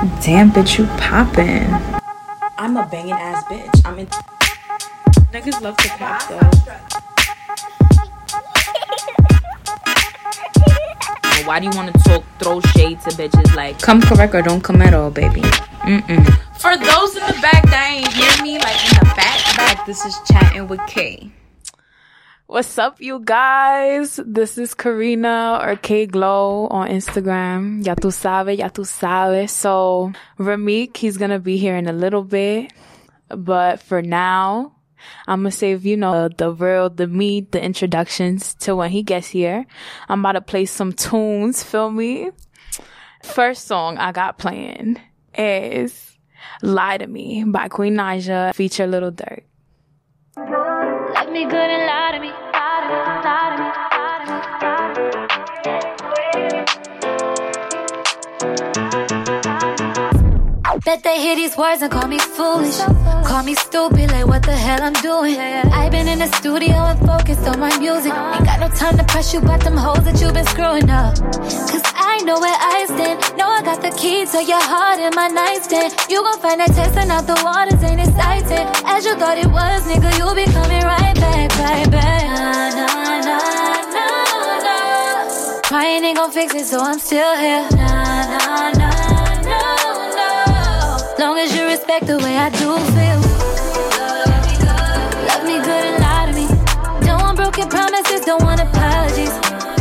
Damn, bitch, you poppin'. I'm a banging ass bitch. I'm in. Niggas love to pop though. Why do you want to talk, throw shade to bitches like? Come correct or don't come at all, baby. Mm-mm. For those in the back that ain't hear me, like in the back, back, this is chatting with K. What's up, you guys? This is Karina or K Glow on Instagram. Ya tu sabe, ya tu sabe. So, Ramik, he's gonna be here in a little bit. But for now, I'm gonna save, you know, the real, the meat, the introductions to when he gets here. I'm about to play some tunes, feel me? First song I got playing is Lie to Me by Queen Naija, feature Little Durk. Me good and lie to me, Bet they hear these words and call me foolish. Call me stupid, like what the hell I'm doing. I've been in the studio and focused on my music. Ain't got no time to press you about them hoes that you've been screwing up. Cause I know where I stand. Know I got the key to your heart in my nightstand. You gon' find that testing out the waters ain't exciting. As you thought it was, nigga, you'll be coming right back, right back. Nah, nah, nah, nah, nah. Crying ain't gon' fix it, so I'm still here. Nah, nah, nah long as you respect the way I do feel. Love me good and lie to me. Don't want broken promises, don't want apologies.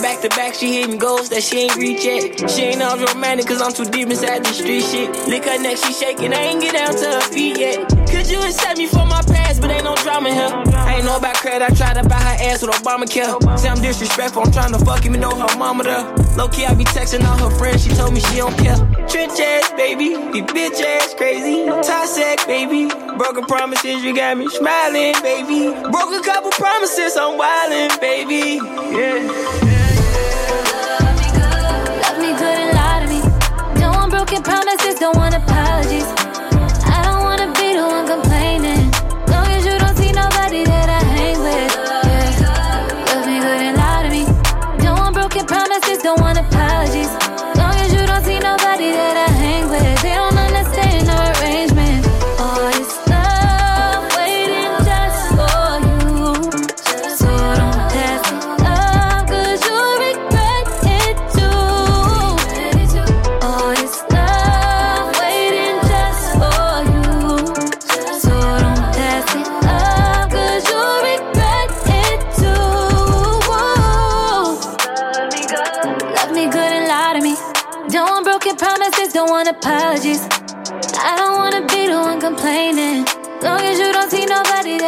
Back to back, she hitting goals that she ain't reach yet. She ain't all romantic, cause I'm too deep inside the street shit. Lick her neck, she shaking, I ain't get down to her feet yet. Could you accept me for my past, but ain't no drama here. I ain't know about credit, I tried to buy her ass with Obamacare. Say I'm disrespectful, I'm trying to fuck even though her mama there. Low key, I be texting all her friends, she told me she don't care. Trench ass, baby, be bitch ass crazy. Toxic, baby. Broken promises, you got me smiling, baby. Broke a couple promises, I'm wildin', baby. Yeah. Promises, don't want apologies.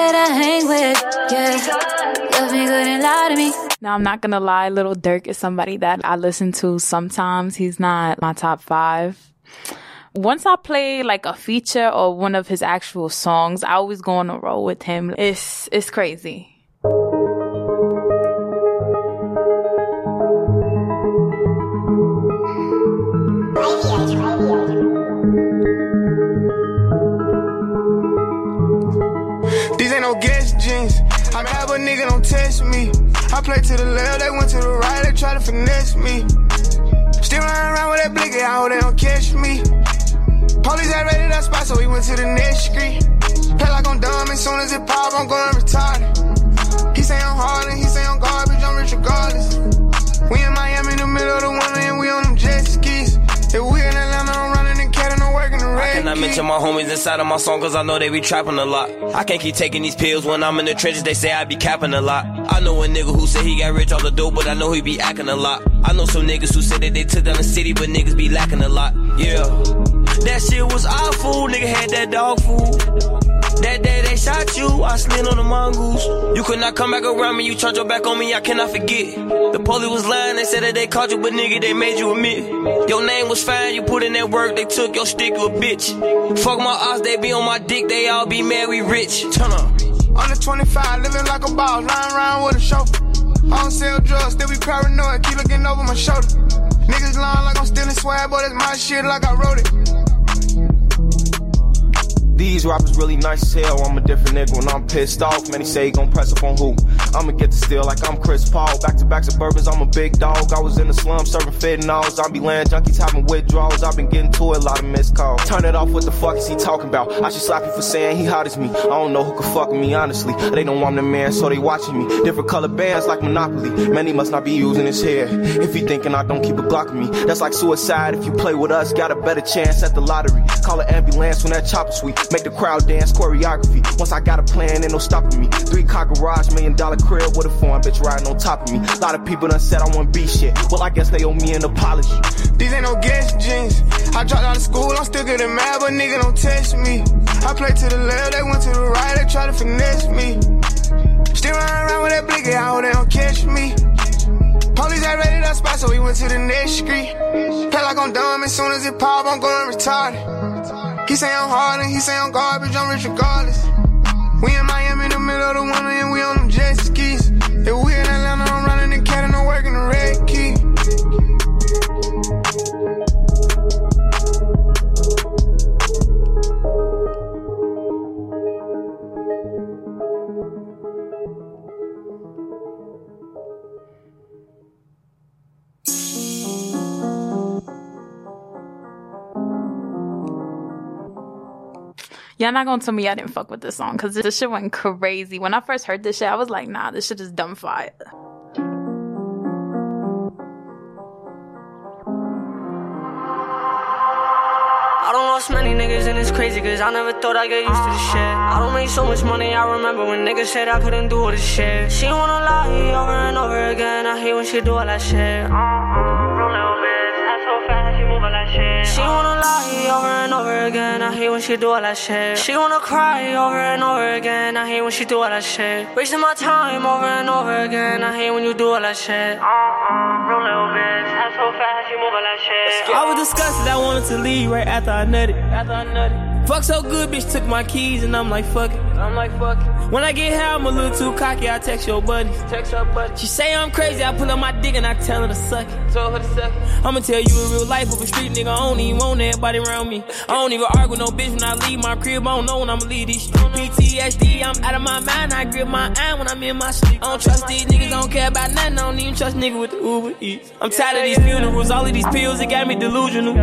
That I hang with. Yeah. Love me good and lie to me. Now, I'm not gonna lie, Little Durk is somebody that I listen to sometimes. He's not my top five. Once I play like a feature or one of his actual songs, I always go on a roll with him. It's it's crazy. Nigga, don't test me. I play to the left, they went to the right, they try to finesse me. Still running around with that blicky, I hope they don't catch me. Police had raided that spot, so we went to the next street. Play like I'm dumb, as soon as it pop, I'm going retarded. He say I'm hard and he say I'm garbage, I'm rich regardless. We in Miami in the middle of the winter and we on them jet skis. If we in I cannot mention my homies inside of my song cause I know they be trapping a lot. I can't keep taking these pills when I'm in the trenches, they say I be capping a lot. I know a nigga who said he got rich off the dope, but I know he be acting a lot. I know some niggas who said that they took down the city, but niggas be lacking a lot. Yeah. That shit was awful, nigga had that dog food. That day they shot you, I slid on the mongoose. You could not come back around me, you turned your back on me, I cannot forget. The police was lying, they said that they caught you, but nigga, they made you admit. Your name was fine, you put in that work, they took your stick, you a bitch. Fuck my ass, they be on my dick, they all be mad, we rich. Turn up. Under 25, living like a boss, lying around with a chauffeur. I don't sell drugs, still be paranoid, keep looking over my shoulder. Niggas lying like I'm stealing swag, but it's my shit like I wrote it. These rappers really nice as hell. I'm a different nigga when I'm pissed off. Many say he gon' press up on who? I'ma get the steal like I'm Chris Paul. Back to back suburbans, I'm a big dog. I was in the slum serving fentanyl. Zombie land junkies having withdrawals. I've been getting to a lot of missed calls. Turn it off, what the fuck is he talking about? I should slap you for saying he hot as me. I don't know who could fuck me, honestly. They know I'm the man, so they watching me. Different color bands like Monopoly. Many must not be using his hair. If he thinking I don't keep a Glock me, that's like suicide. If you play with us, got a better chance at the lottery. Call an ambulance when that chopper sweet. Make the crowd dance choreography. Once I got a plan, ain't no stopping me. Three car garage, million dollar crib with a foreign bitch riding on top of me. A lot of people done said I want be shit. Well, I guess they owe me an apology. These ain't no guest jeans. I dropped out of school, I'm still getting mad, but nigga don't test me. I play to the left, they went to the right, they try to finesse me. Still running around with that blicky, I hope they don't catch me. Police had raided that spot, so we went to the next street. Play like I'm dumb, as soon as it pop, I'm going retarded. He say I'm hard and he say I'm garbage, I'm rich regardless. We in Miami in the middle of the winter and we on Y'all not gonna tell me I didn't fuck with this song because this shit went crazy. When I first heard this shit, I was like, nah, this shit is dumb fire. I don't lost many niggas and it's crazy cause I never thought I'd get used to this shit. I don't make so much money, I remember when niggas said I couldn't do all this shit. She wanna lie over and over again, I hate when she do all that shit. She move all that shit. She wanna lie over and over again, I hate when she do all that shit. She wanna cry over and over again, I hate when she do all that shit. Wasting my time over and over again, I hate when you do all that shit. Uh, uh, real little bitch, ass so fast, she move all that shit. I was disgusted, I wanted to leave right after I nutted. After I nutted. Fuck so good, bitch took my keys and I'm like fuck it. I'm like fuck it. When I get high, I'm a little too cocky. I text your buddies. Text her buddy. She say I'm crazy. I pull up my dick and I tell her to suck it. Tell her to suck it. I'ma tell you in real life, of a street nigga, I don't even want everybody around me. I don't even argue with no bitch when I leave my crib. I don't know when I'ma leave these streets. PTSD, I'm out of my mind. I grip my eye when I'm in my sleep. I don't trust these niggas. I don't care about nothing. I don't even trust niggas with the Uber Eats. I'm tired of these funerals. All of these pills, it got me delusional.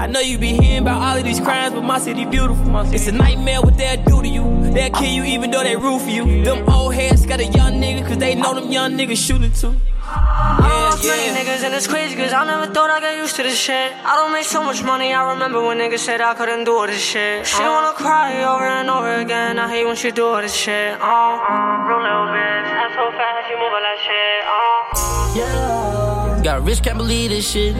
I know you be hearing about all of these crimes, but my city beautiful. It's a nightmare what they'll do to you. They'll kill you even though they root for you. Them old heads got a young nigga, cause they know them young niggas shooting too. Yeah, yeah. niggas and it's crazy cause I never thought I got used to this shit. I don't make so much money, I remember when niggas said I couldn't do all this shit. She wanna cry over and over again, I hate when she do all this shit. Oh, uh, real little bitch, ass so fast, she move all that shit. Got rich, can't believe this shit.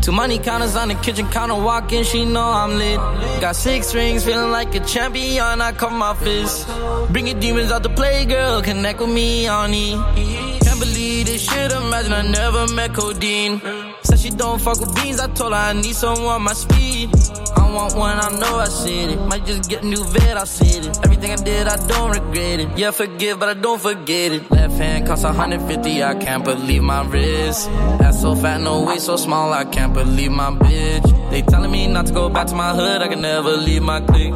Two money counters on the kitchen counter, walking, she know I'm lit. Got six rings, feeling like a champion, I come my fist. Bring your demons out to play, girl, connect with me on E. Can't believe this shit, imagine I never met Codeine. She don't fuck with beans, I told her I need someone my speed. I want one, I know I said it. Might just get a new vet, I said it. Everything I did, I don't regret it. Yeah, forgive, but I don't forget it. Left hand costs 150, I can't believe my wrist. Ass so fat, no waist so small, I can't believe my bitch. They telling me not to go back to my hood, I can never leave my clique.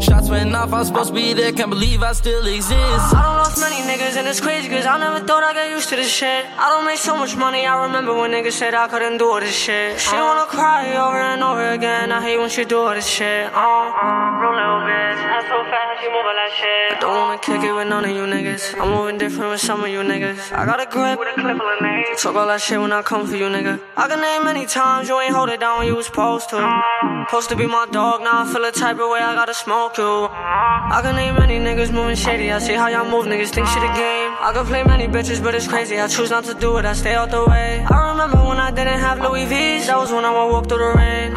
Shots went off, I was supposed to be there, can't believe I still exist. I don't lost many niggas and it's crazy cause I never thought I got used to this shit. I don't make so much money, I remember when niggas said I couldn't do all this shit. She uh-huh. wanna cry over and over again, I hate when she do all this shit. Oh, uh, real little bitch, ass so fast, she move all shit. I don't wanna kick it with none of you niggas. I'm moving different with some of you niggas. I got a grip with a clip of a name. Talk all that shit when I come for you, nigga. I can name many times you ain't hold it down when you was supposed to. Supposed to be my dog, now I feel a type of way I gotta smoke I can name many niggas moving shady. I see how y'all move, niggas think shit a game. I can play many bitches, but it's crazy. I choose not to do it, I stay out the way. I remember when I didn't have Louis V's, that was when I would walk through the rain.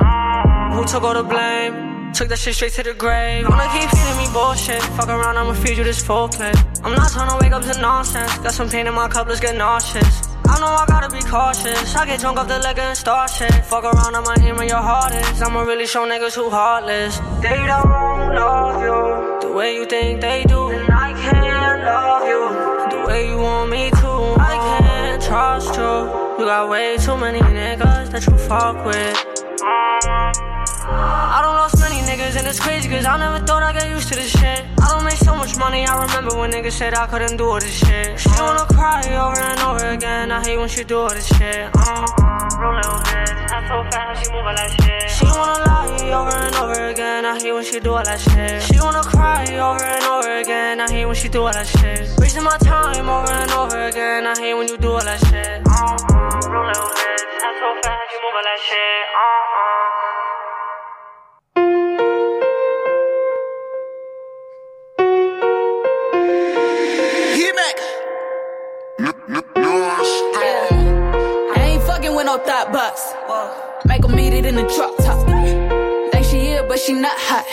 Who took all the blame? Took that shit straight to the grave. Wanna keep feeding me bullshit. Fuck around, I'ma feed you this full clip. I'm not trying to wake up to nonsense. Got some pain in my cup, let's get nauseous. I know I gotta be cautious. I get drunk off the liquor and start shit. Fuck around, I'ma aim where your heart is. I'ma really show niggas who heartless. They don't love you the way you think they do. And I can't love you the way you want me to. I can't trust you. You got way too many niggas that you fuck with. I don't many niggas and it's crazy cause I never thought I'd get used to this shit. I don't make so much money, I remember when niggas said I couldn't do all this shit. She wanna cry over and over again, I hate when she do all this shit. Uh, real little bitch, not so fast, she moving like shit. She wanna lie over and over again, I hate when she do all that shit. She wanna cry over and over again, I hate when she do all that shit. Wasting my time over and over again, I hate when you do all that shit. Uh, real bitch, not so fast, she moving like shit. Uh, uh. No thought box. Make 'em meet it in the drop top. Think she here, but she not hot.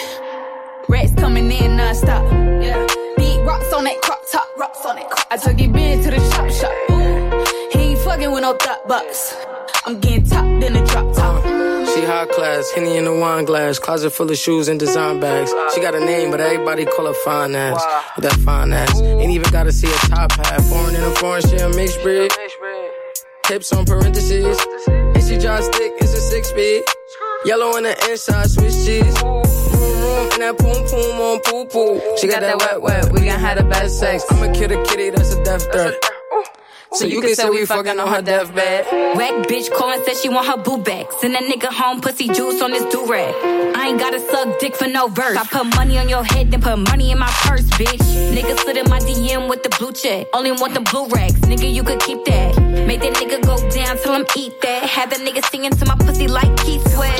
Rats coming in non-stop. Yeah. Big rocks on that crop top. Rocks on that crop. I took it big to the shop shop. He ain't fucking with no thought box. I'm getting top in the drop top. Uh, she high class, Henny in the wine glass, closet full of shoes and design bags. She got a name, but everybody call her fine ass. With that fine ass. Ain't even gotta see a top hat. Foreign and a foreign, she a mixed breed. Hips on parentheses. And she drive stick, it's a six speed. Yellow on the inside, Swiss cheese. Room, room, and that poom poom on poo poo. She got that wet wet, we gon' have the best sex. I'ma kill a kitty, that's a death threat. So you can say we fucking on her deathbed. Whack bitch calling said she want her boo back. Send that nigga home, pussy juice on this do rag. I ain't gotta suck dick for no verse. I put money on your head, then put money in my purse, bitch. Nigga slid in my DM with the blue check. Only want the blue racks, nigga, you could keep that. Make that nigga go down till him eat that. Have that nigga singing to my pussy like Keith Sweat.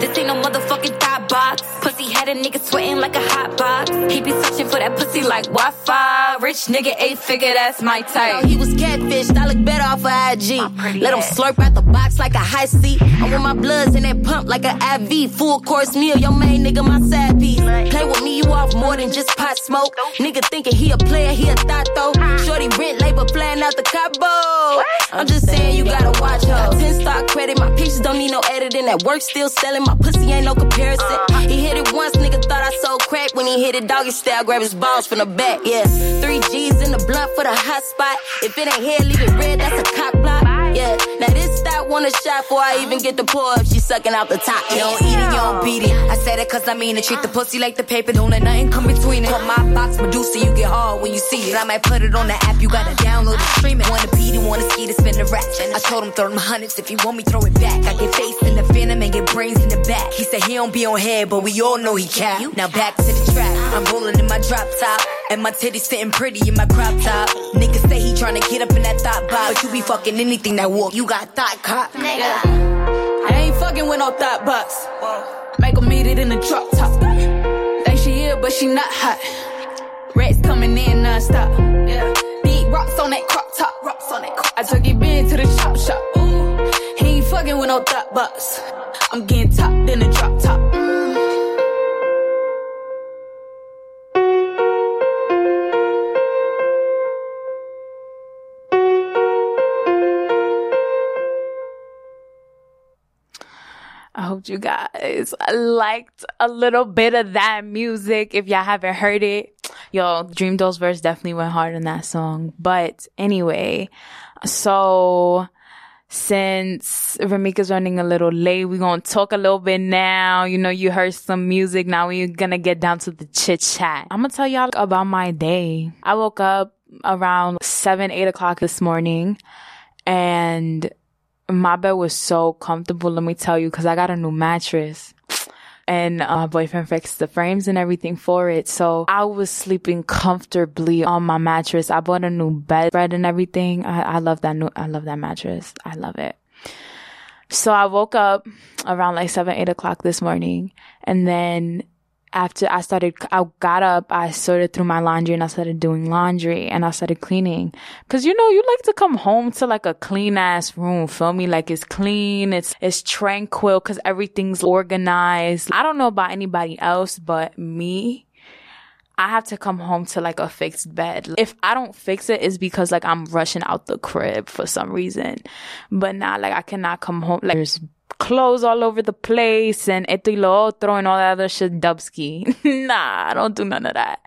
This ain't no motherfucking thought box. Pussy had a nigga sweating like a hot box. He be searching for that pussy like Wi-Fi. Rich nigga, eight figure, that's my type. He was catfished, I look better off of IG. Let him slurp out the box like a high seat. I want my bloods in that pump like an IV. Full course meal, your main nigga, my side piece. Play with me, you off more than just pot smoke. Nigga thinking he a player, he a thought though. Ah. Shorty rent labor flying out the Cabo. I'm just saying you gotta watch her. 10 stock credit, my pictures don't need no editing. That work still selling, my pussy ain't no comparison. Uh. He hit it once, nigga thought I sold crack. When he hit it doggy style, grab his balls from the back, yeah. Three G's in the blunt for the hot spot. If it ain't here, leave it red, that's a cop block. Yeah, now this that one a shot before I even get the pour up. She sucking out the top. You don't eat it, you don't beat it. I said it cause I mean it. Treat the pussy like the paper, don't let nothing come between it. Call my box Medusa, you get hard when you see it. I might put it on the app, you gotta download it, stream it. Wanna beat it, wanna ski to spin the rap. I told him throw them hundreds, if you want me, throw it back. I get face in the phantom and get brains in the back. He said he don't be on head, but we all know he cap. Now back to the track. I'm rolling in my drop top. And my titties sitting pretty in my crop top. Niggas say he tryna get up in that thought box. But you be fucking anything that walk, you got thought cop. Nigga. I ain't fucking with no thought box. Make 'em meet it in the drop top. Think she here, but she not hot. Rats coming in non-stop. Yeah. Big rocks on that crop top. Rocks on that crop. I took it big to the chop shop. Ooh. He ain't fucking with no thought box. I'm getting top in the drop top. I hope you guys liked a little bit of that music. If y'all haven't heard it, yo, DreamDoll's verse definitely went hard in that song. But anyway, so since Ramika's running a little late, we're gonna talk a little bit now. You know, you heard some music. Now we're gonna get down to the chit chat. I'm gonna tell y'all about my day. I woke up around seven, eight o'clock this morning and my bed was so comfortable, let me tell you, because I got a new mattress. And uh, my boyfriend fixed the frames and everything for it. So I was sleeping comfortably on my mattress. I bought a new bed spread and everything. I, I love that new, I love that mattress. I love it. So I woke up around like seven, eight o'clock this morning and then after I started, I got up, I sorted through my laundry and I started doing laundry and I started cleaning. Cause you know, you like to come home to like a clean ass room, feel me? Like it's clean, it's, it's tranquil cause everything's organized. I don't know about anybody else, but me, I have to come home to like a fixed bed. If I don't fix it, it's because like I'm rushing out the crib for some reason. But now, like I cannot come home. Like there's clothes all over the place and esto y lo otro and all that other shit dubski. nah, I don't do none of that.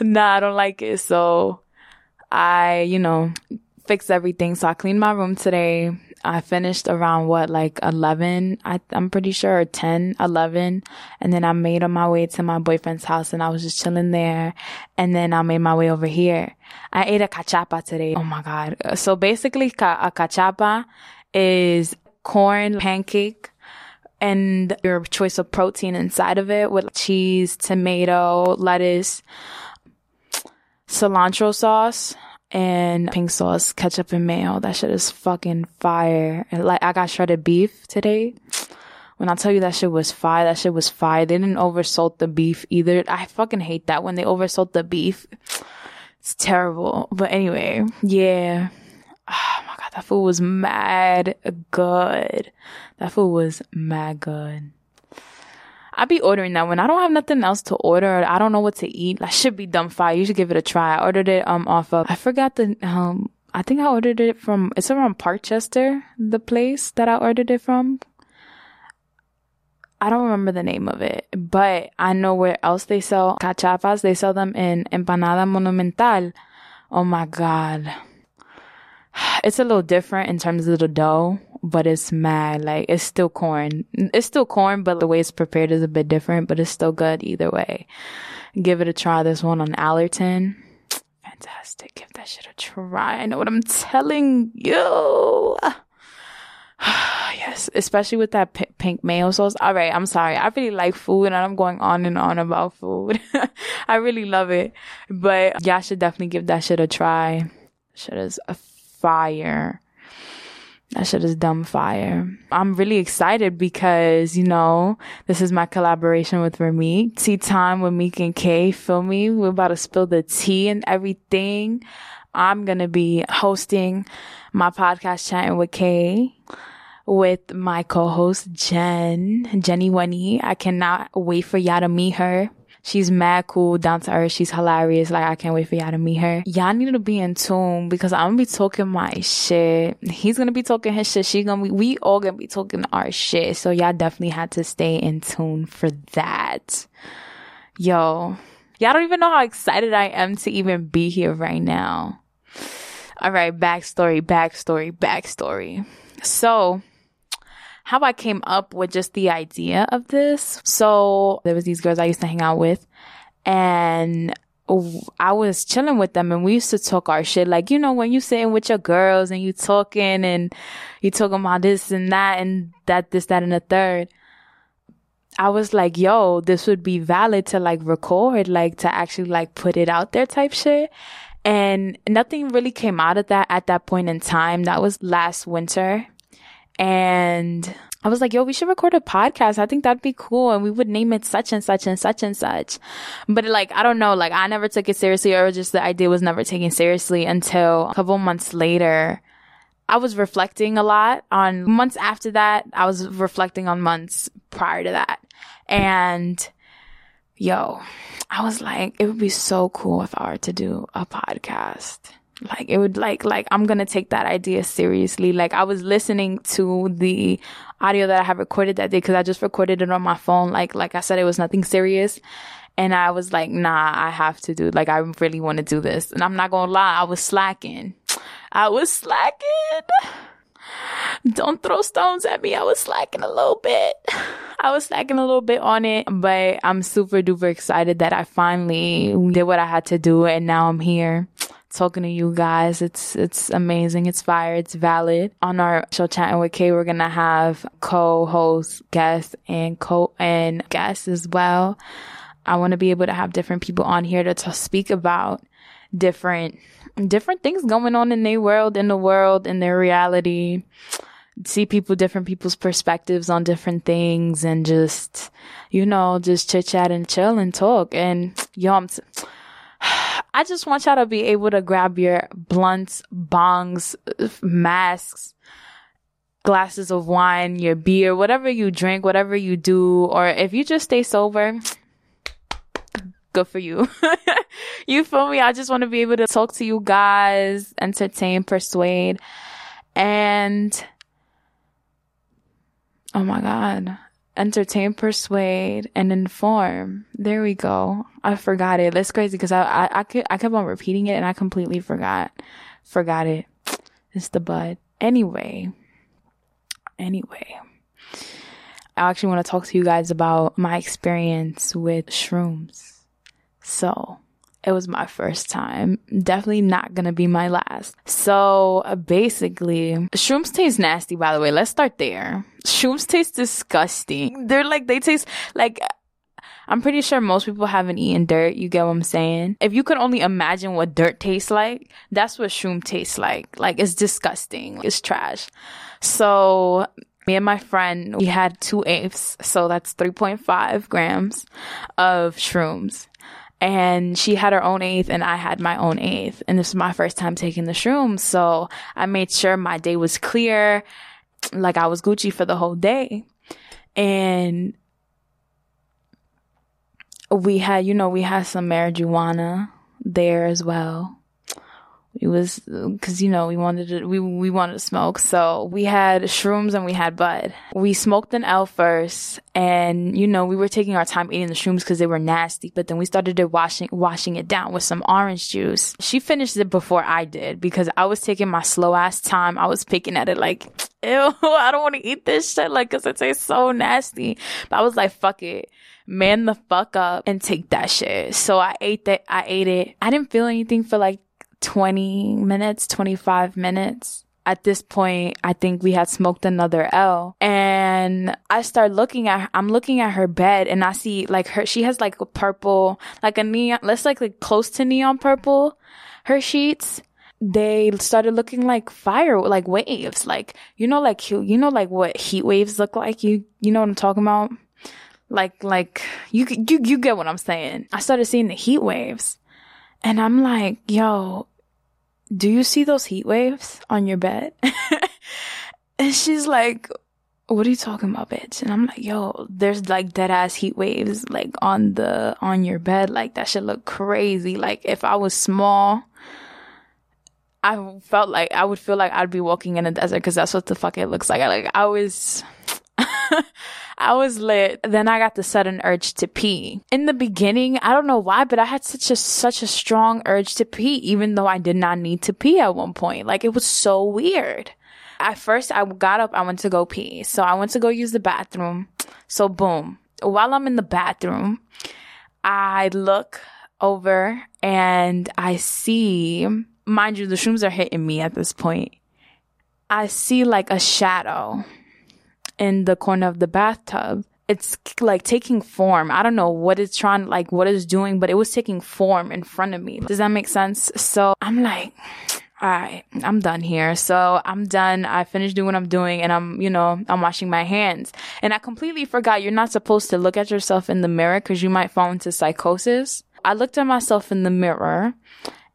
Nah, I don't like it. So I, you know, fix everything. So I cleaned my room today. I finished around what, like 11, I, I'm pretty sure, 10, 11. And then I made on my way to my boyfriend's house and I was just chilling there. And then I made my way over here. I ate a cachapa today. Oh my God. So basically, a cachapa is corn pancake and your choice of protein inside of it with cheese, tomato, lettuce, cilantro sauce, and pink sauce, ketchup and mayo. That shit is fucking fire. And like I got shredded beef today. When I tell you that shit was fire, that shit was fire. They didn't oversalt the beef either. I fucking hate that when they oversalt the beef. It's terrible. But anyway, yeah. Oh that food was mad good. That food was mad good. I be ordering that when I don't have nothing else to order. I don't know what to eat. I should be dumb fire. You should give it a try. I ordered it um off of I forgot the um I think I ordered it from it's around Parkchester, the place that I ordered it from. I don't remember the name of it, but I know where else they sell cachapas. They sell them in Empanada Monumental. Oh my god. It's a little different in terms of the dough, but it's mad. Like it's still corn. It's still corn, but the way it's prepared is a bit different, but it's still good either way. Give it a try. This one on Allerton. Fantastic. Give that shit a try. I know what I'm telling you. yes, especially with that p- pink mayo sauce. All right, I'm sorry. I really like food and I'm going on and on about food. I really love it. But y'all should definitely give that shit a try. Shit is a fire. That shit is dumb fire. I'm really excited because, you know, this is my collaboration with Ramik. Tea time with Meek and Kay. Feel me? We're about to spill the tea and everything. I'm going to be hosting my podcast chatting with Kay with my co-host Jen, Jenny Wenny. I cannot wait for y'all to meet her. She's mad cool, down to earth. She's hilarious. Like, I can't wait for y'all to meet her. Y'all need to be in tune because I'm gonna be talking my shit. He's gonna be talking his shit. She's gonna be, we all gonna be talking our shit. So y'all definitely had to stay in tune for that. Yo, y'all don't even know how excited I am to even be here right now. All right, backstory, backstory, backstory. So, how I came up with just the idea of this. So there was these girls I used to hang out with and I was chilling with them and we used to talk our shit. Like, you know, when you sitting with your girls and you talking and you talking about this and that and that, this, that, and the third. I was like, yo, this would be valid to like record, like to actually like put it out there type shit. And nothing really came out of that at that point in time. That was last winter. And I was like, yo, we should record a podcast. I think that'd be cool. And we would name it such and such and such and such. But like, I don't know, like I never took it seriously or just the idea was never taken seriously until a couple months later. I was reflecting a lot on months after that. I was reflecting on months prior to that. And yo, I was like, it would be so cool if I to do a podcast like it would like like i'm gonna take that idea seriously. Like i was listening to the audio that i have recorded that day because i just recorded it on my phone. Like like i said it was nothing serious. And i was like nah i have to do like i really want to do this. And i'm not gonna lie i was slacking. I was slacking. Don't throw stones at me. I was slacking a little bit. I was slacking a little bit on it, but I'm super duper excited that I finally did what I had to do and now I'm here talking to you guys. It's it's amazing. It's fire. It's valid. On our show chatting with Kay, we're gonna have co-host, guests, and co and guests as well. I want to be able to have different people on here to, to speak about different different things going on in their world, in the world, in their reality. see people, different people's perspectives on different things and just, you know, just chit chat and chill and talk. And yo, I'm, t- I just want y'all to be able to grab your blunts, bongs, masks, glasses of wine, your beer, whatever you drink, whatever you do, or if you just stay sober, good for you. you feel me? I just want to be able to talk to you guys, entertain, persuade, and oh my God. Entertain, persuade, and inform. There we go. I forgot it. That's crazy because I, I, I, kept, I kept on repeating it and I completely forgot, forgot it. It's the bud. Anyway, anyway, I actually want to talk to you guys about my experience with shrooms. So, it was my first time. Definitely not gonna be my last. So uh, basically, shrooms taste nasty, by the way. Let's start there. Shrooms taste disgusting. They're like, they taste like, I'm pretty sure most people haven't eaten dirt. You get what I'm saying? If you could only imagine what dirt tastes like, that's what shroom tastes like. Like, it's disgusting. It's trash. So, me and my friend, we had two eighths. So that's 3.5 grams of shrooms and she had her own eighth and I had my own eighth. And this was my first time taking the shrooms. So I made sure my day was clear, like I was Gucci for the whole day. And we had, you know, we had some marijuana there as well it was because you know we wanted to we we wanted to smoke. So we had shrooms and we had bud. We smoked an l first and you know we were taking our time eating the shrooms because they were nasty but then we started washing washing it down with some orange juice. She finished it before i did because i was taking my slow ass time. I was picking at it like ew i don't want to eat this shit like because it tastes so nasty. But i was like fuck it. Man the fuck up and take that shit. So i ate that i ate it. I didn't feel anything for like 20 minutes, 25 minutes. At this point, I think we had smoked another L and I start looking at, her, I'm looking at her bed and I see like her, she has like a purple, like a neon, let's like, like close to neon purple, her sheets they started looking like fire, like waves, like you know, like you know, like what heat waves look like. You you know what I'm talking about? Like like you you you get what I'm saying. I started seeing the heat waves, and I'm like, yo, do you see those heat waves on your bed? and she's like, what are you talking about, bitch? And I'm like, yo, there's like dead ass heat waves like on the, on your bed. Like that should look crazy. Like if I was small, I felt like I would feel like I'd be walking in a desert because that's what the fuck it looks like. Like I was, I was lit. Then I got the sudden urge to pee. In the beginning, I don't know why, but I had such a, such a strong urge to pee, even though I did not need to pee at one point. Like it was so weird. At first, I got up, I went to go pee. So I went to go use the bathroom. So boom. While I'm in the bathroom, I look over and I see, mind you, the shrooms are hitting me at this point. I see like a shadow in the corner of the bathtub. It's like taking form. I don't know what it's trying, like what it's doing, but it was taking form in front of me. Does that make sense? So I'm like, all right, I'm done here. So I'm done. I finished doing what I'm doing and I'm, you know, I'm washing my hands. And I completely forgot you're not supposed to look at yourself in the mirror because you might fall into psychosis. I looked at myself in the mirror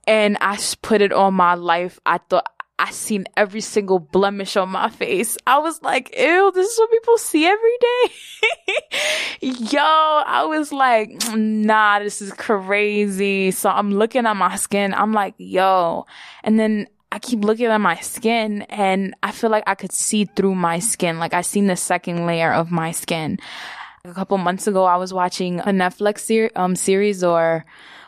and I put it on my life. I thought I seen every single blemish on my face. I was like, ew, this is what people see every day. Yo, I was like, nah, this is crazy. So I'm looking at my skin. I'm like, yo. And then I keep looking at my skin and I feel like I could see through my skin. Like I seen the second layer of my skin. A couple months ago, I was watching a Netflix ser- um, series or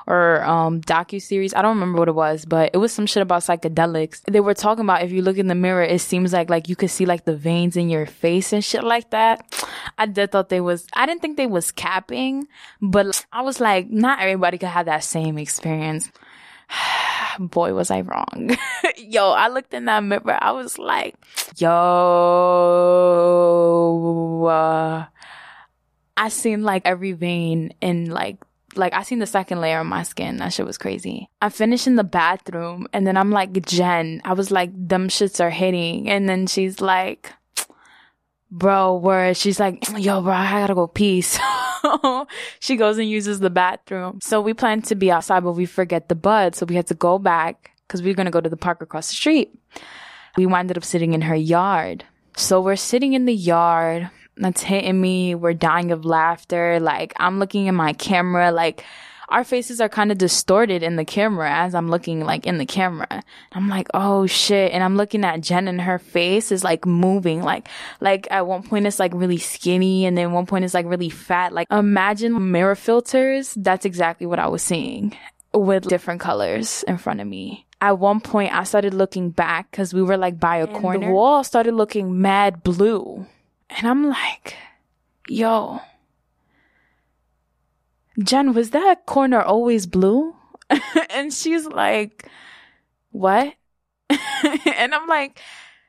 or um docu series. I don't remember what it was, but it was some shit about psychedelics. They were talking about if you look in the mirror, it seems like like you could see like the veins in your face and shit like that. I did thought they was. I didn't think they was capping, but I was like, not everybody could have that same experience. Boy, was I wrong. yo, I looked in that mirror. I was like, yo, uh, I seen like every vein in like like I seen the second layer of my skin. That shit was crazy. I finished in the bathroom and then I'm like, Jen, I was like, them shits are hitting. And then she's like, bro, where she's like, yo, bro, I gotta go pee. She goes and uses the bathroom. So we planned to be outside, but we forget the bud. So we had to go back because we were to go to the park across the street. We winded up sitting in her yard. So we're sitting in the yard. That's hitting me. We're dying of laughter. Like I'm looking at my camera, like, our faces are kind of distorted in the camera as I'm looking like in the camera. I'm like, oh shit. And I'm looking at Jen and her face is like moving. Like, like at one point it's like really skinny and then one point it's like really fat. Like imagine mirror filters. That's exactly what I was seeing with different colors in front of me. At one point I started looking back because we were like by a and corner. The wall started looking mad blue. And I'm like, yo, Jen, was that corner always blue? and she's like, what? and I'm like,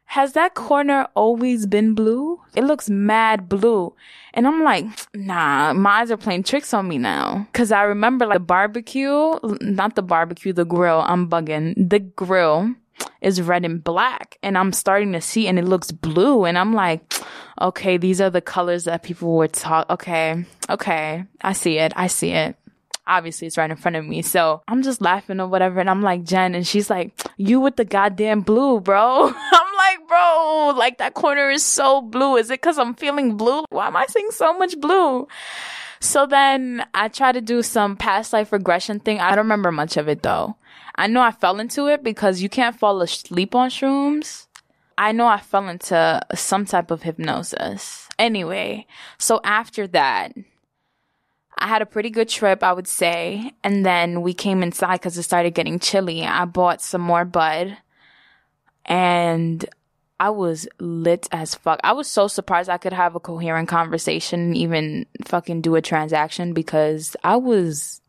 has that corner always been blue? It looks mad blue. And I'm like, nah, my eyes are playing tricks on me now. Cause I remember like the barbecue, not the barbecue, the grill, I'm bugging. The grill is red and black and I'm starting to see and it looks blue and I'm like, okay, these are the colors that people were taught. Okay. Okay. I see it. I see it. Obviously it's right in front of me. So I'm just laughing or whatever. And I'm like, Jen, and she's like, you with the goddamn blue, bro. I'm like, bro, like that corner is so blue. Is it cause I'm feeling blue? Why am I seeing so much blue? So then I try to do some past life regression thing. I don't remember much of it though. I know I fell into it because you can't fall asleep on shrooms. I know I fell into some type of hypnosis. Anyway, so after that, I had a pretty good trip, I would say. And then we came inside because it started getting chilly. I bought some more bud and I was lit as fuck. I was so surprised I could have a coherent conversation and even fucking do a transaction because I was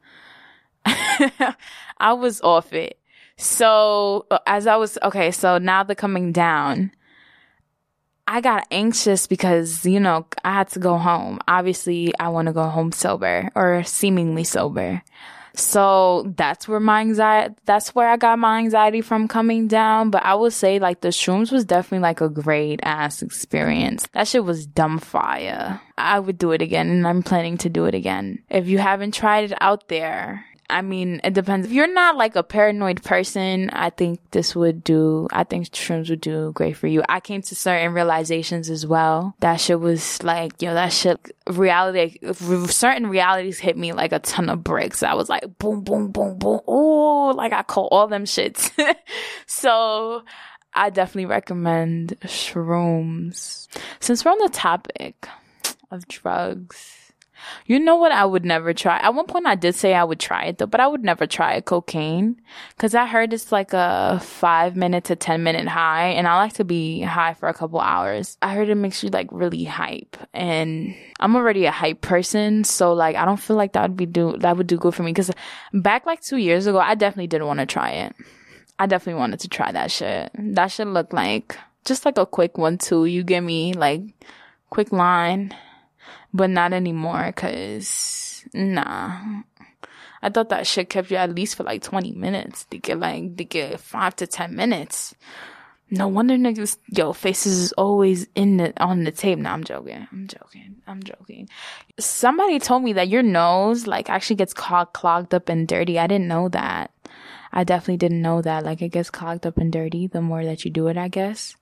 I was off it. So uh, as I was, okay, so now they're coming down. I got anxious because, you know, I had to go home. Obviously, I want to go home sober or seemingly sober. So that's where my anxiety, that's where I got my anxiety from coming down. But I would say like the shrooms was definitely like a great ass experience. That shit was dumb fire. I would do it again and I'm planning to do it again. If you haven't tried it out there, I mean, it depends. If you're not like a paranoid person, I think this would do, I think shrooms would do great for you. I came to certain realizations as well. That shit was like, yo, know, that shit, reality, certain realities hit me like a ton of bricks. I was like, boom, boom, boom, boom. Oh, like I call all them shits. so, I definitely recommend shrooms. Since we're on the topic of drugs, you know what? I would never try. At one point, I did say I would try it though, but I would never try cocaine because I heard it's like a five minute to 10 minute high, and I like to be high for a couple hours. I heard it makes you like really hype, and I'm already a hype person, so like I don't feel like that would be do that would do good for me because back like two years ago, I definitely didn't want to try it. I definitely wanted to try that shit. That should look like just like a quick one too. You give me like quick line but not anymore because nah. I thought that shit kept you at least for like 20 minutes they get like they get five to 10 minutes. No wonder niggas yo faces is always in the on the tape. Now i'm joking. I'm joking. I'm joking. Somebody told me that your nose like actually gets clogged up and dirty. I didn't know that. I definitely didn't know that. Like it gets clogged up and dirty the more that you do it i guess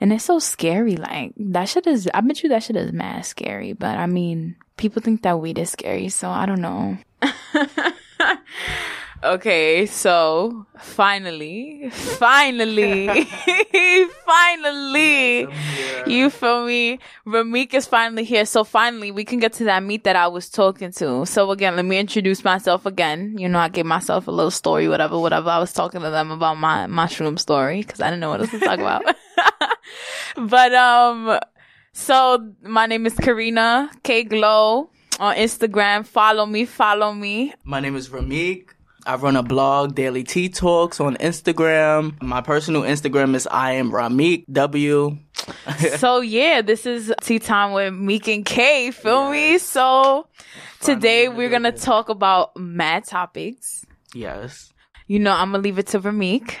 and it's so scary. Like that shit is, I bet you that shit is mad scary. But I mean, people think that weed is scary. So I don't know. okay. So finally, finally, finally, you feel me? Ramik is finally here. So finally we can get to that meet that I was talking to. So again, let me introduce myself again. You know, I gave myself a little story, whatever, whatever. I was talking to them about my mushroom story because I didn't know what else to talk about. but um, so my name is Karina K Glow on Instagram. Follow me, follow me. My name is Ramik. I run a blog, Daily Tea Talks, on Instagram. My personal Instagram is I am Ramik W. so yeah, this is Tea Time with Meek and K. Feel me? So today we're gonna talk about mad topics. Yes. You know, I'm gonna leave it to Ramik.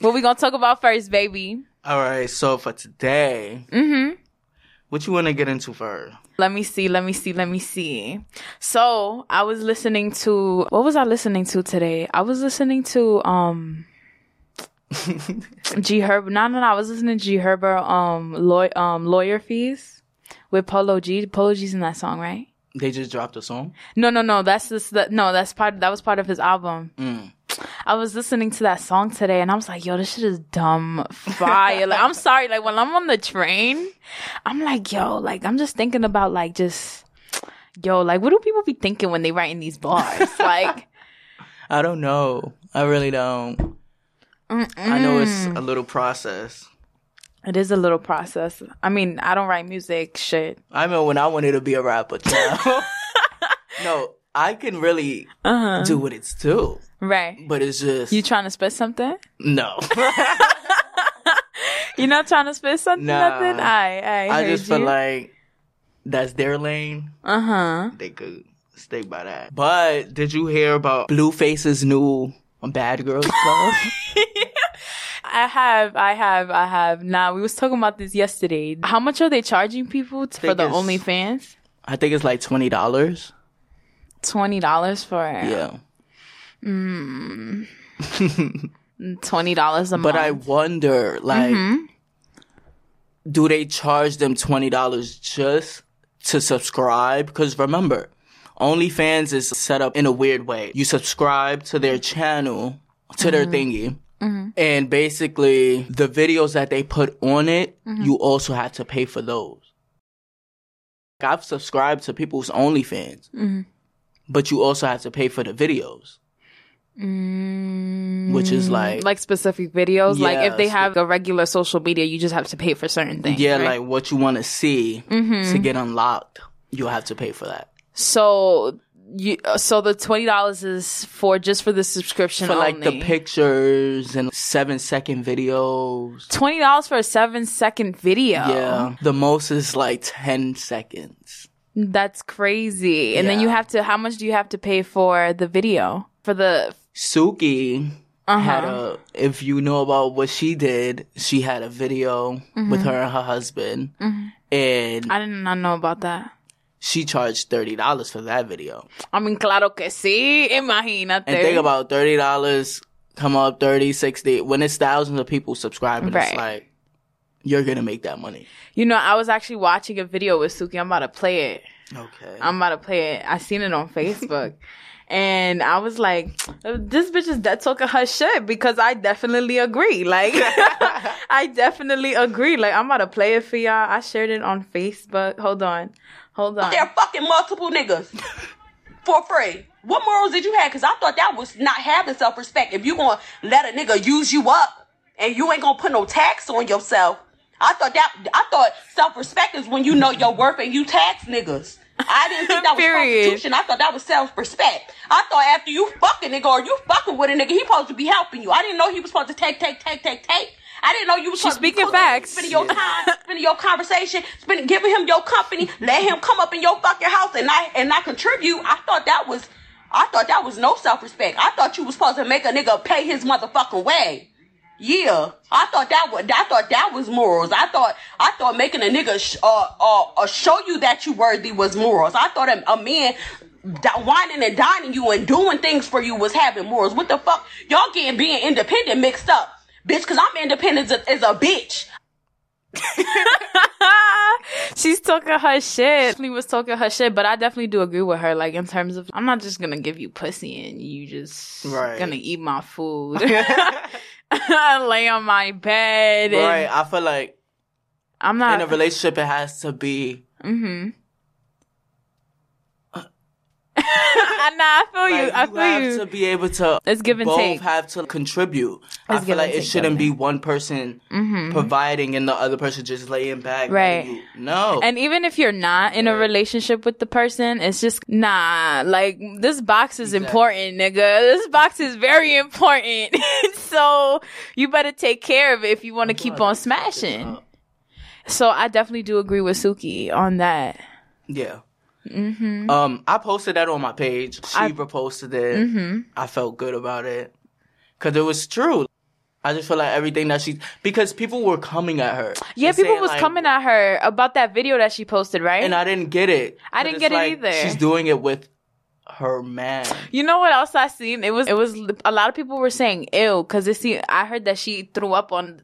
What we gonna talk about first, baby? All right, so for today, mm-hmm. What you want to get into first? Let me see, let me see, let me see. So I was listening to what was I listening to today? I was listening to um G Herb. No, no, no. I was listening to G Herbo um law- um lawyer fees with Polo G. Polo G's in that song, right? They just dropped a song. No, no, no. That's this. That, no, that's part. That was part of his album. Mm. I was listening to that song today, and I was like, "Yo, this shit is dumb fire." like, I'm sorry. Like when I'm on the train, I'm like, "Yo," like I'm just thinking about like just, yo, like what do people be thinking when they writing these bars? like, I don't know. I really don't. I know it's a little process. it is a little process. I mean, I don't write music. Shit. I mean, when I wanted to be a rapper, no, I can really Uh-huh. do what it's do, Right. but it's just You trying to spit something? no. You're not trying to spit something? Nah. Nothing. I, I, I just feel like that's their lane. Uh huh. They could stick by that. But did you hear about Blueface's new Bad Girls Club? I have, I have, I have. Now we was talking about this yesterday. How much are they charging people t- for the OnlyFans? I think it's like twenty dollars. Twenty dollars for Yeah. Hmm. twenty dollars a month. But I wonder, like, Mm-hmm. do they charge them twenty dollars just to subscribe? Because remember, OnlyFans is set up in a weird way. You subscribe to their channel, to their mm-hmm. thingy. Mm-hmm. And basically, the videos that they put on it, mm-hmm. you also have to pay for those. I've subscribed to people's OnlyFans, but you also have to pay for the videos, which is like, like specific videos. like if they have a regular social media, you just have to pay for certain things. yeah, right? like what you want to see Mm-hmm. to get unlocked, you'll have to pay for that. so. You, so the twenty dollars is for just for the subscription For like the pictures and seven second videos. Twenty dollars for a seven second video. Yeah, the most is like ten seconds. That's crazy. And then Yeah. you have to, how much do you have to pay for the video? For the, Suki had Uh-huh. a. If you know about what she did, she had a video Mm-hmm. with her and her husband, and I did not know about that. she charged thirty dollars for that video. I mean, claro que sí. Imagínate. And think about thirty dollars come up 30, 60. When it's thousands of people subscribing, Right. it's like you're gonna make that money. You know, I was actually watching a video with Suki. I'm about to play it. Okay. I'm about to play it. I seen it on Facebook. And I was like, this bitch is dead talking her shit because I definitely agree. Like, I definitely agree. Like, I'm about to play it for y'all. I shared it on Facebook. Hold on. Hold on. They're fucking multiple niggas for free. What morals did you have? Because I thought that was not having self respect. If you gonna let a nigga use you up and you ain't gonna put no tax on yourself, I thought that I thought self respect is when you know your worth and you tax niggas. I didn't think that was Period. prostitution. I thought that was self respect. I thought after you fucking nigga or you fucking with a nigga, he supposed to be helping you. I didn't know he was supposed to take, take, take, take, take. I didn't know you was She's supposed to be speaking facts. spending your time, spending your conversation, spending giving him your company, let him come up in your fucking house and I and not contribute. I thought that was I thought that was no self respect. I thought you was supposed to make a nigga pay his motherfucking way. Yeah, I thought that was I thought that was morals. I thought I thought making a nigga sh- uh, uh, uh show you that you worthy was morals. I thought a, a man di- whining and dining you and doing things for you was having morals. What the fuck? Y'all getting being independent mixed up, bitch? Cause I'm independent as a, as a bitch. She's talking her shit. She was talking her shit, but I definitely do agree with her. Like in terms of, I'm not just gonna give you pussy and you just Right. gonna eat my food, lay on my bed. and Right. I feel like I'm not in a relationship it has to be mm-hmm. nah, I feel you. like, I you have feel you. to be able to It's give and both take. have to contribute. I feel like it shouldn't be mm-hmm. one person mm-hmm. providing and the other person just laying back. Right. you- No. And even if you're not in a relationship with the person, it's just nah. Like this box is important, nigga. This box is very important. so you better take care of it if you want to keep on smashing. So I definitely do agree with Suki on that. Yeah. Um, I posted that on my page. She I- reposted it. I felt good about it because it was true. I just feel like everything that she because people were coming at her. Yeah, people saying, was like- coming at her about that video that she posted, right? and I didn't get it. I didn't get it either. She's doing it with her man. You know what else I seen? It was it was a lot of people were saying ill because it see I heard that she threw up on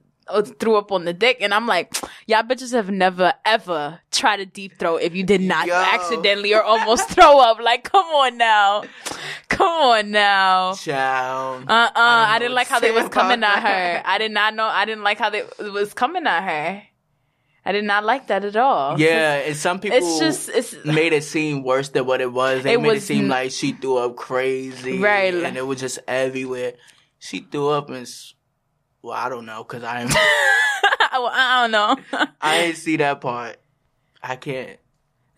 threw up on the dick, and I'm like, y'all bitches have never ever tried a deep throat if you did not Yo. accidentally or almost throw up. Like, come on now, come on now. Child. Uh uh I, didn't like how they was coming at her. I did not know. I didn't like how they was coming at her. I did not like that at all. Yeah, and some people It's just it's made it seem worse than what it was. They It made it seem like she threw up crazy, Right. And it was just everywhere. She threw up and well, I don't know because I ain't- I, I don't know. I didn't see that part. I can't.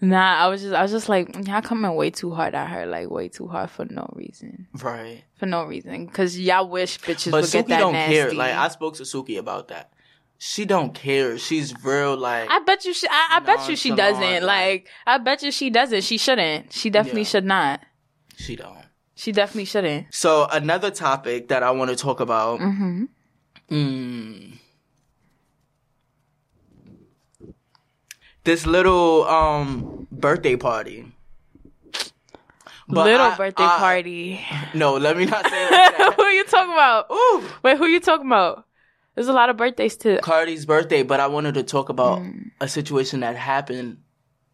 Nah, I was just I was just like y'all coming way too hard at her, like way too hard for no reason, Right. for no reason. Cause y'all wish bitches But would get Suki that don't nasty. care. Like I spoke to Suki about that. She don't care. She's real. Like I bet you she. I, I bet you she doesn't. like- Like I bet you she doesn't. She shouldn't. She definitely Yeah. should not. she don't. She definitely shouldn't. So another topic that I want to talk about. Mm-hmm. Mm. This little um birthday party. But Little I- birthday I- party. No, let me not say that. who you talking about? Ooh. Wait, who you talking about? There's a lot of birthdays too. Cardi's birthday, but I wanted to talk about Mm. a situation that happened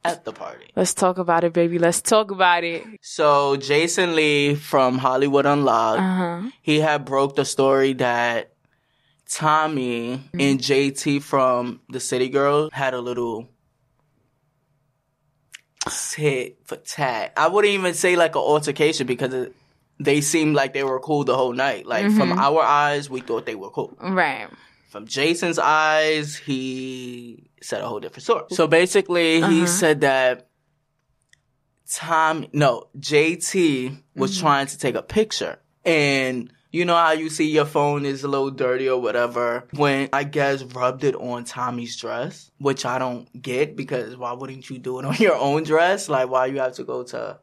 at the party. Let's talk about it, baby. Let's talk about it. So Jason Lee from Hollywood Unlocked, Uh huh. he had broke the story that Tommy Mm-hmm. and JT from the City Girls had a little tit for tat. I wouldn't even say like an altercation because it, they seemed like they were cool the whole night. Like from Mhm. our eyes, we thought they were cool. Right. From Jason's eyes, he said a whole different story. So basically, he Uh-huh. said that Tom, no, JT was Mm-hmm. trying to take a picture. And you know how you see your phone is a little dirty or whatever. When I guess rubbed it on Tommy's dress, which I don't get because why wouldn't you do it on your own dress? Like why you have to go to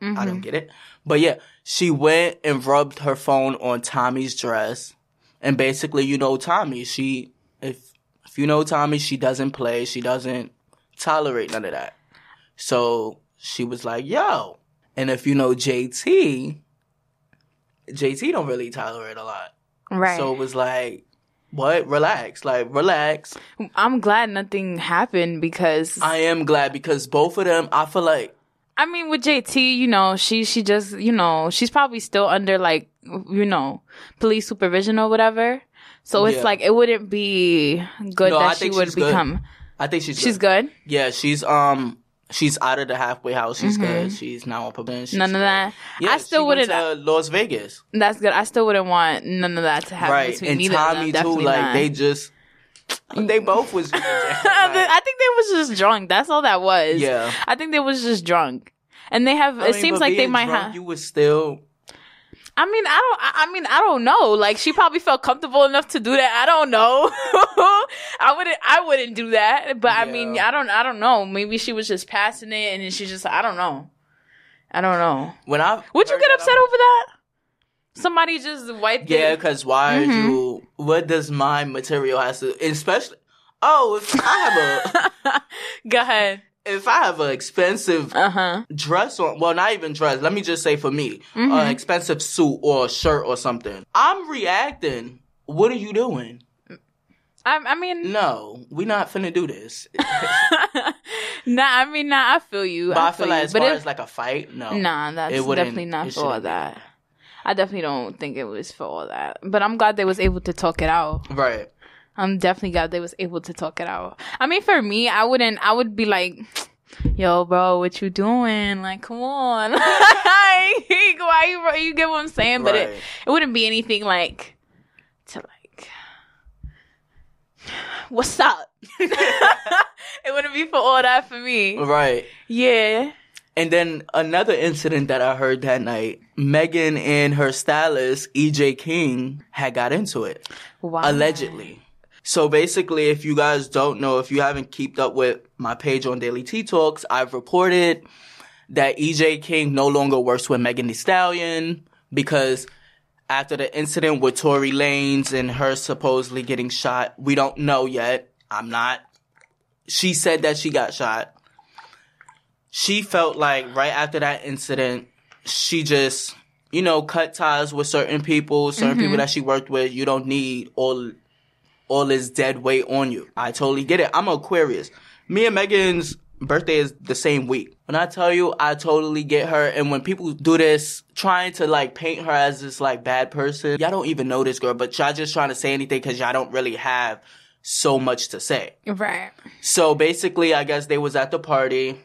I Mm-hmm. don't get it. But yeah, she went and rubbed her phone on Tommy's dress. And basically, you know Tommy, she if if you know Tommy, she doesn't play, she doesn't tolerate none of that. So she was like, "Yo." And if you know JT, JT don't really tolerate a lot. Right. So it was like, "What? Relax. Like relax." I'm glad nothing happened because I am glad because both of them, I feel like I mean, with JT, you know, she she just you know she's probably still under like you know police supervision or whatever. So it's Yeah. like it wouldn't be good No, I that she think would she's good. become. I think she's She's good. Yeah, she's um she's out of the halfway house. She's Mhm. good. She's now on probation. None of that. Yeah, I still she went wouldn't. to Las Vegas. That's good. I still wouldn't want none of that to happen right, and either of them. Tommy too. Like not. they just they both was I think they was just drunk. That's all that was. Yeah. I think they was just drunk. And they have. I it mean, seems like they might drunk, have. You was still I mean, I don't. I mean, I don't know. Like, she probably felt comfortable enough to do that. I don't know. I wouldn't. I wouldn't do that. But I mean, I don't. I don't know. Maybe she was just passing it, and then she just. I don't know. I don't know. when I Would you get upset over that? Somebody just wiped yeah, because why Mhm. you? What does my material has to? Especially, oh, if I have a go ahead. If I have an expensive uh-huh. dress on, well, not even dress. Let me just say for me, Mhm. an expensive suit or a shirt or something. I'm reacting. What are you doing? I, I mean, No, we not finna do this. nah. I mean, nah. I feel you. But I feel like you. as But far if- as like a fight, no. Nah, that's It definitely not for all that. I definitely don't think it was for all that. But I'm glad they was able to talk it out. Right. I'm definitely glad they was able to talk it out. I mean, for me, I wouldn't. I would be like, "Yo, bro, what you doing? Like, come on, like, why you? bro, You get what I'm saying? But it it wouldn't be anything like to like, what's up? it wouldn't be for all that for me. Right. Yeah. And then another incident that I heard that night, Megan and her stylist, EJ King, had got into it. Wow. Allegedly. So basically, if you guys don't know, if you haven't kept up with my page on Daily Tea Talks, I've reported that EJ King no longer works with Megan Thee Stallion because after the incident with Tory Lanez and her supposedly getting shot. We don't know yet. I'm not. She said that she got shot. She felt like right after that incident, she just, you know, cut ties with certain people, certain Mhm. people that she worked with. You don't need all all this dead weight on you. I totally get it. I'm Aquarius. Me and Megan's birthday is the same week. When I tell you, I totally get her. And when people do this, trying to like paint her as this like bad person, y'all don't even know this girl, but y'all just trying to say anything because y'all don't really have so much to say. Right. So basically, I guess they was at the party,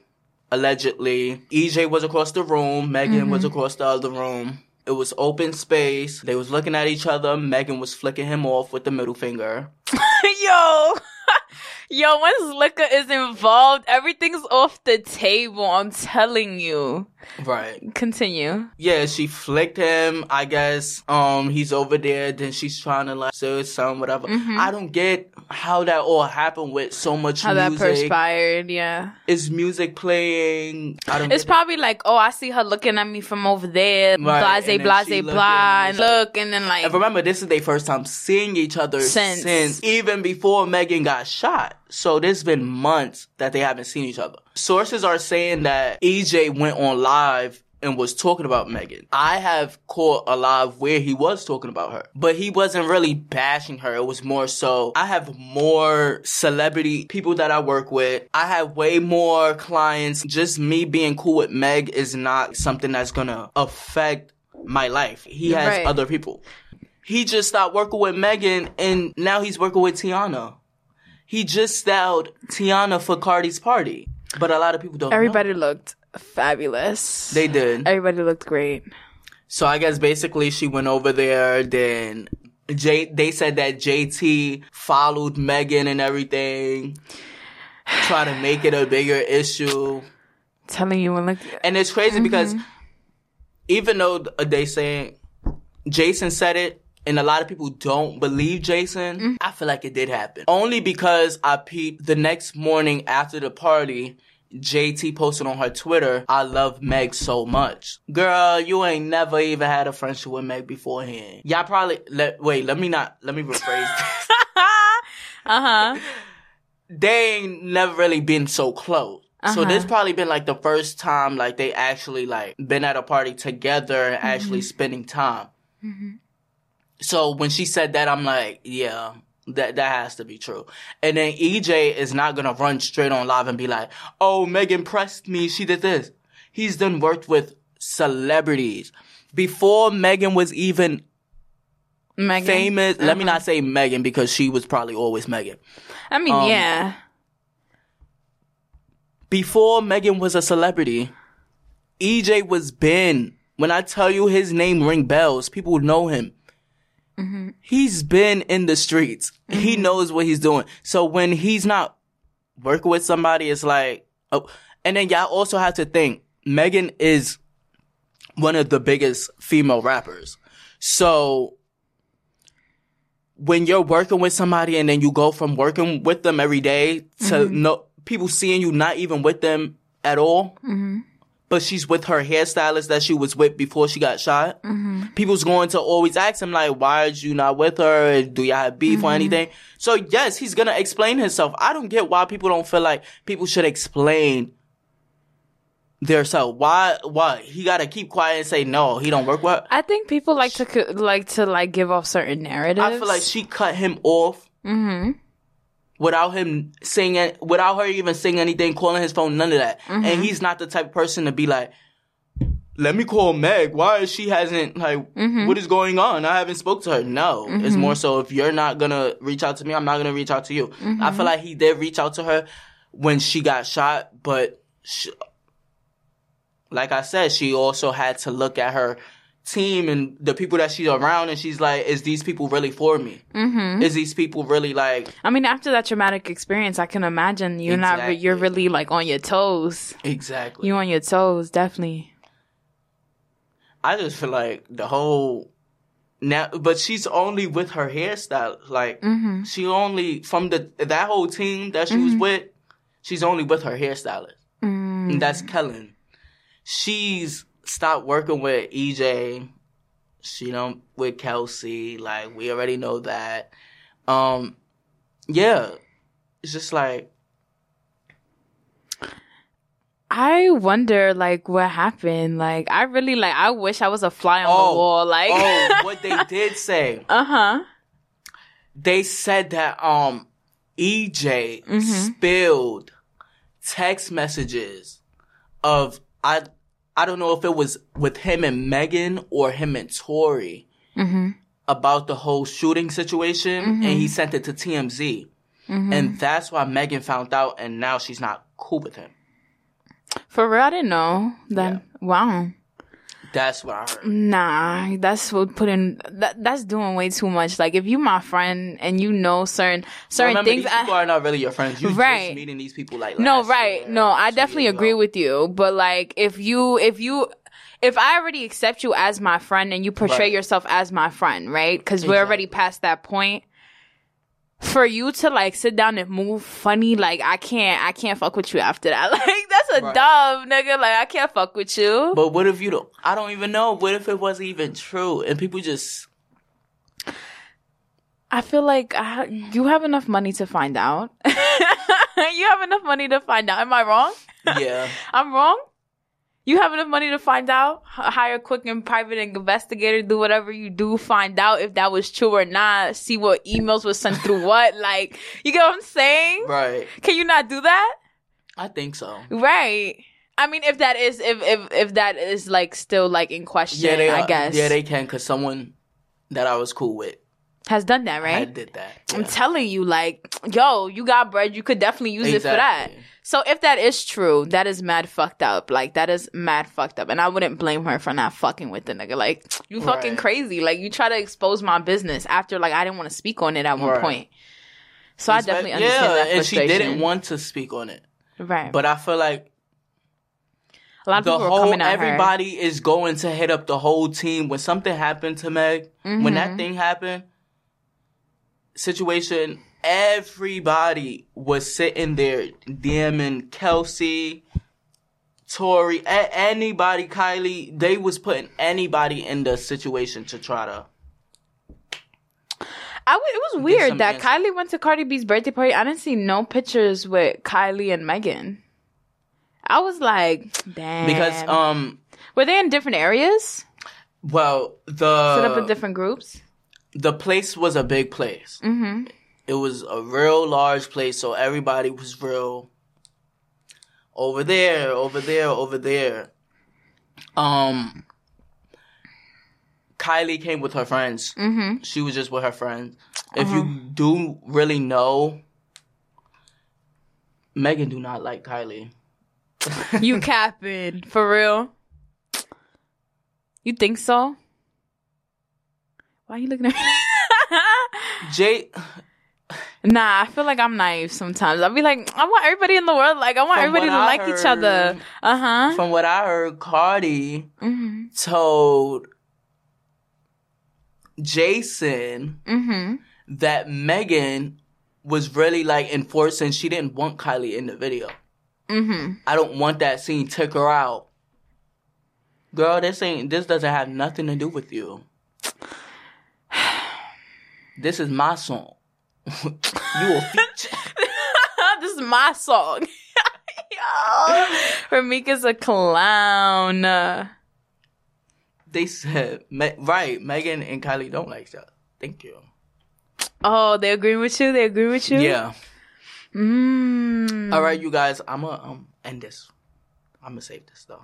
allegedly. EJ was across the room, Megan was Mhm. across the other room. It was open space. They was looking at each other. Megan was flicking him off with the middle finger. Yo. Yo, once liquor is involved, everything's off the table. I'm telling you. Right. Continue. Yeah, she flicked him. I guess um he's over there. Then she's trying to like say some whatever. Mhm. I don't get how that all happened with so much How that perspired, yeah. Is music playing? I don't. It's probably like, oh, I see her looking at me from over there, Right, blase, blase, blah, and and it's like- look, and then like, And remember, this is their first time seeing each other Since. since. even before Megan got shot. So there's been months that they haven't seen each other. Sources are saying that EJ went on live and was talking about Megan. I have caught a lot of where he was talking about her, but he wasn't really bashing her. It was more so, I have more celebrity people that I work with. I have way more clients. Just me being cool with Meg is not something that's gonna affect my life. He has Right. other people. He just stopped working with Megan and now he's working with Tiana. He just styled Tiana for Cardi's party. But a lot of people don't know. everybody looked fabulous. They did. Everybody looked great. So I guess basically she went over there, then J they said that JT followed Megan and everything. Try to make it a bigger issue. Telling you when look And it's crazy because Mhm. even though they say Jason said it and a lot of people don't believe Jason, I feel like it did happen. Only because I peeped the next morning after the party, JT posted on her Twitter, I love Meg so much. Girl, you ain't never even had a friendship with Meg beforehand. Y'all probably, let, wait, let me not, let me rephrase this. Uh huh. they ain't never really been so close. So Uh-huh. this probably been like the first time like they actually like been at a party together and actually Mhm. spending time. So when she said that, I'm like, yeah, that that has to be true. And then EJ is not gonna run straight on live and be like, oh, Megan pressed me, she did this. He's done worked with celebrities before Megan was even Megan? famous. Let me Uh-huh. not say Megan because she was probably always Megan. I mean, Um, yeah. before Megan was a celebrity, EJ was Ben. When I tell you his name ring bells, people would know him. Mm-hmm. He's been in the streets. He knows what he's doing. So when he's not working with somebody, it's like, oh, and then y'all also have to think Megan is one of the biggest female rappers. So when you're working with somebody and then you go from working with them every day to Mhm. no people seeing you not even with them at all, Mm-hmm. But she's with her hairstylist that she was with before she got shot. Mm-hmm. People's going to always ask him like, "Why are you not with her? Do y'all have beef or Mhm. anything?" So yes, he's gonna explain himself. I don't get why people don't feel like people should explain their self. Why? Why he gotta keep quiet and say no? He don't work. Her? I think people like to like to like give off certain narratives. I feel like she cut him off Mm-hmm. Without him saying it, without her even saying anything, calling his phone, none of that. Mhm. And he's not the type of person to be like, let me call Meg. Why is she hasn't like Mhm. what is going on? I haven't spoke to her. No, it's Mhm. more so if you're not gonna reach out to me, I'm not gonna reach out to you. I Mhm. feel like he did reach out to her when she got shot, but she, like I said, she also had to look at her team and the people that she's around, and she's like, is these people really for me? Mm-hmm. Is these people really like? I mean, after that traumatic experience, I can imagine you're not. Re- you're really like on your toes. Exactly. You on your toes, definitely. I just feel like the whole now, but she's only with her hairstyle. Like Mhm. she only from the that whole team that she was Mhm. with. She's only with her hairstylist, Mm. and that's Kellon. She's stopped working with EJ She done with Kelsey. Like we already know that. Um, yeah, it's just like I wonder, like, what happened. Like, I really like. I wish I was a fly on Oh, the wall. Like, oh, what they did say. uh huh. They said that um EJ Mhm. spilled text messages of I I don't know if it was with him and Megan or him and Tory Mm-hmm. about the whole shooting situation Mhm. and he sent it to TMZ. Mhm. And that's why Megan found out and now she's not cool with him. For real, I didn't know that. Wow. That's what I heard. Nah, that's what putting that that's doing way too much. Like if you my friend and you know certain certain Remember, things, these I, people are not really your friends. You Right. just meeting these people like no, right? No, I definitely agree with you. But like if you if you if I already accept you as my friend and you portray Right. yourself as my friend, right? Because we're already past that point. For you to like sit down and move funny, like I can't, I can't fuck with you after that. Like that's a Right. dub, nigga. Like I can't fuck with you. But what if you don't? I don't even know. What if it wasn't even true and people just I feel like I, you have enough money to find out. you have enough money to find out. Am I wrong? yeah. I'm wrong. You have enough money to find out. Hire a quick and private investigator. Do whatever you do. Find out if that was true or not. See what emails was sent through what. Like, you get what I'm saying? Right. Can you not do that? I think so. Right. I mean, if that is, if if if that is like still like in question, Yeah, they. I uh, are- guess Yeah, they can because someone that I was cool with has done that, right? I did that. I'm telling you, like, yo, you got bread, you could definitely use it for that. So if that is true, that is mad fucked up. Like that is mad fucked up. And I wouldn't blame her for not fucking with the nigga. Like, you fucking Right. crazy. Like you try to expose my business after like I didn't want to speak on it at one Right. point. So I Espe- definitely understand yeah, that and she didn't want to speak on it. Right. But I feel like a lot of the people whole coming at her. everybody is going to hit up the whole team when something happened to Meg. When that Mhm. thing happened, situation, everybody was sitting there DMing Kelsey, Tory, a- anybody, Kylie. They was putting anybody in the situation to try to. I w- it was weird that answer. Kylie went to Cardi B's birthday party. I didn't see no pictures with Kylie and Megan. I was like, damn. Because um, were they in different areas? well, the Set up in different groups. The place was a big place. Mm-hmm. It was a real large place, so everybody was real over there, over there, over there. Um, Kylie came with her friends. Mm-hmm. She was just with her friends. If Uh-huh. you do really know, Megan do not like Kylie. you capping for real? You think so? Why are you looking at me? Jay, nah, I feel like I'm naive sometimes. I'll be like, I want everybody in the world, like I want From everybody to I like each other. Uh huh. from what I heard, Cardi Mm-hmm. told Jason Mm-hmm. that Megan was really like enforcing she didn't want Kylie in the video. Mm-hmm. I don't want that scene. Took her out. Girl, this ain't this doesn't have nothing to do with you. This is my song. you a feature. this is my song. Yo, Ramika's a clown. They said Me- right, Megan and Kylie don't like other. Thank you. Oh, they agree with you? They agree with you? Yeah. Mm. All right, you guys. I'm gonna um, end this. I'm gonna save this though.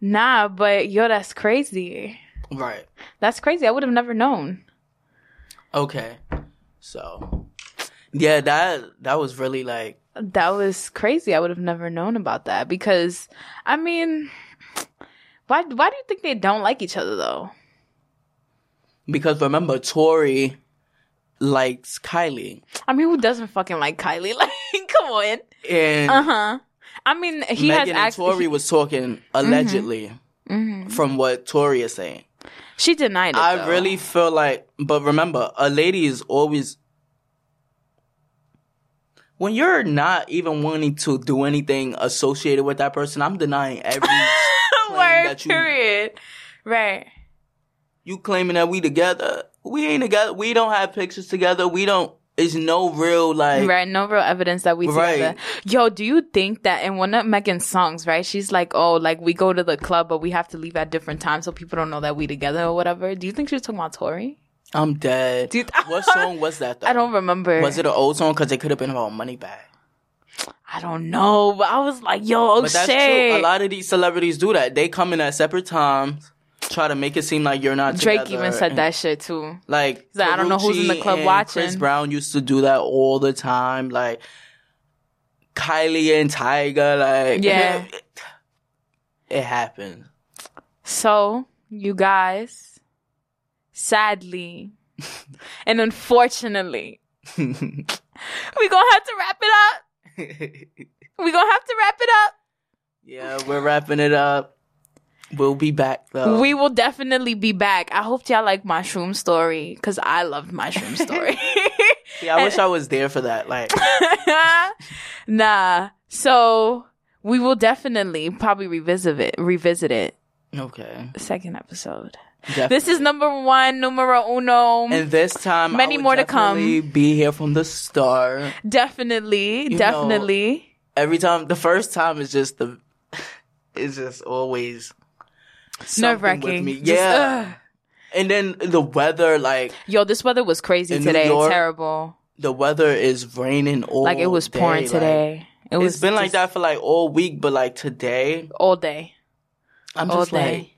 Nah, but yo, that's crazy. Right. That's crazy. I would have never known. Okay. So, yeah, that that was really like That was crazy. I would have never known about that because, I mean, why? Why do you think they don't like each other though? because remember Tory likes Kylie I mean, who doesn't fucking like Kylie? Like, come on. and Uh huh. I mean, he Megan has and actually. Tory was talking allegedly Mhm. from what Tory is saying. She denied it. I though. really feel like, but remember, a lady is always when you're not even wanting to do anything associated with that person. I'm denying every Word. you Period. Right. You claiming that we together? We ain't together. We don't have pictures together. We don't. It's no real like. Right, no real evidence that we Right. together. Yo, do you think that in one of Megan's songs, right? She's like, "Oh, like we go to the club, but we have to leave at different times so people don't know that we together or whatever." Do you think she was talking about Tory? I'm dead. what song was that? Though? I don't remember. Was it an old song? Because it could have been about Moneybagg. I don't know, but I was like, "Yo, oh but that's shit!" true. A lot of these celebrities do that. They come in at separate times, try to make it seem like you're not. Drake together, even said and- that shit too. Like, like, I don't know who's in the club watching. Chris Brown used to do that all the time. Like Kylie and Tyga, like Yeah. it happened. So, you guys, sadly and unfortunately, we gonna have to wrap it up. We gonna have to wrap it up. Yeah, we're wrapping it up. We'll be back though. We will definitely be back. I hope y'all like my shroom story because I loved my shroom story. yeah, I wish I was there for that. Like, nah. So we will definitely probably revisit it. Revisit it. okay. Second episode. Definitely. This is number one, numero uno. And this time, Many more to come. Be here from the start. definitely, You know, definitely. Every time, the first time is just the, it's just always Nerve wracking. Yeah. and then the weather, like Yo, this weather was crazy today. York, Terrible. the weather is raining all Like it was day, pouring like, today. it was it's been like that for like all week, but like today, all day. I'm all just day. like,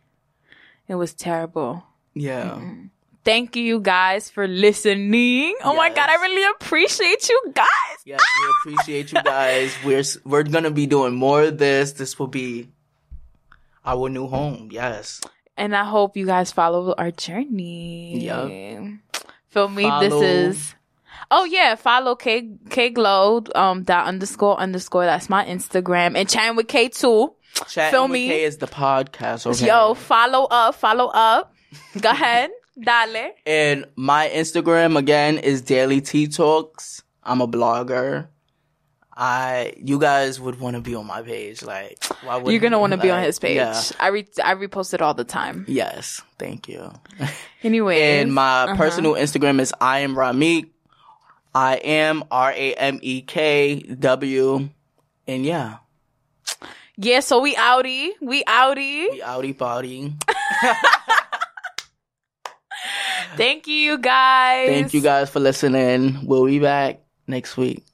It was terrible. yeah. Thank you guys for listening. Oh my god, I really appreciate you guys. Yes, we appreciate you guys. We're we're gonna be doing more of this. This will be our new home. Yes. And I hope you guys follow our journey. Yup. Feel me? Follow. This is Oh yeah, follow K K Glow um dot underscore underscore. That's my Instagram. And chatting with K too. Chat Feel with me? K is the podcast. Okay. Yo, follow up, follow up. Go ahead. Dale. And my Instagram again is Daily Tea Talks. I'm a blogger. I you guys would want to be on my page. Like, why would You're gonna want to be on his page. Yeah. I re- I repost it all the time. Yes. Thank you. Anyway, And my Uh-huh. personal Instagram is I am Ramik. I am R A M E K W. And yeah, yeah. So we outie, we outie. we outie body. Thank you, guys. Thank you guys for listening. We'll be back next week.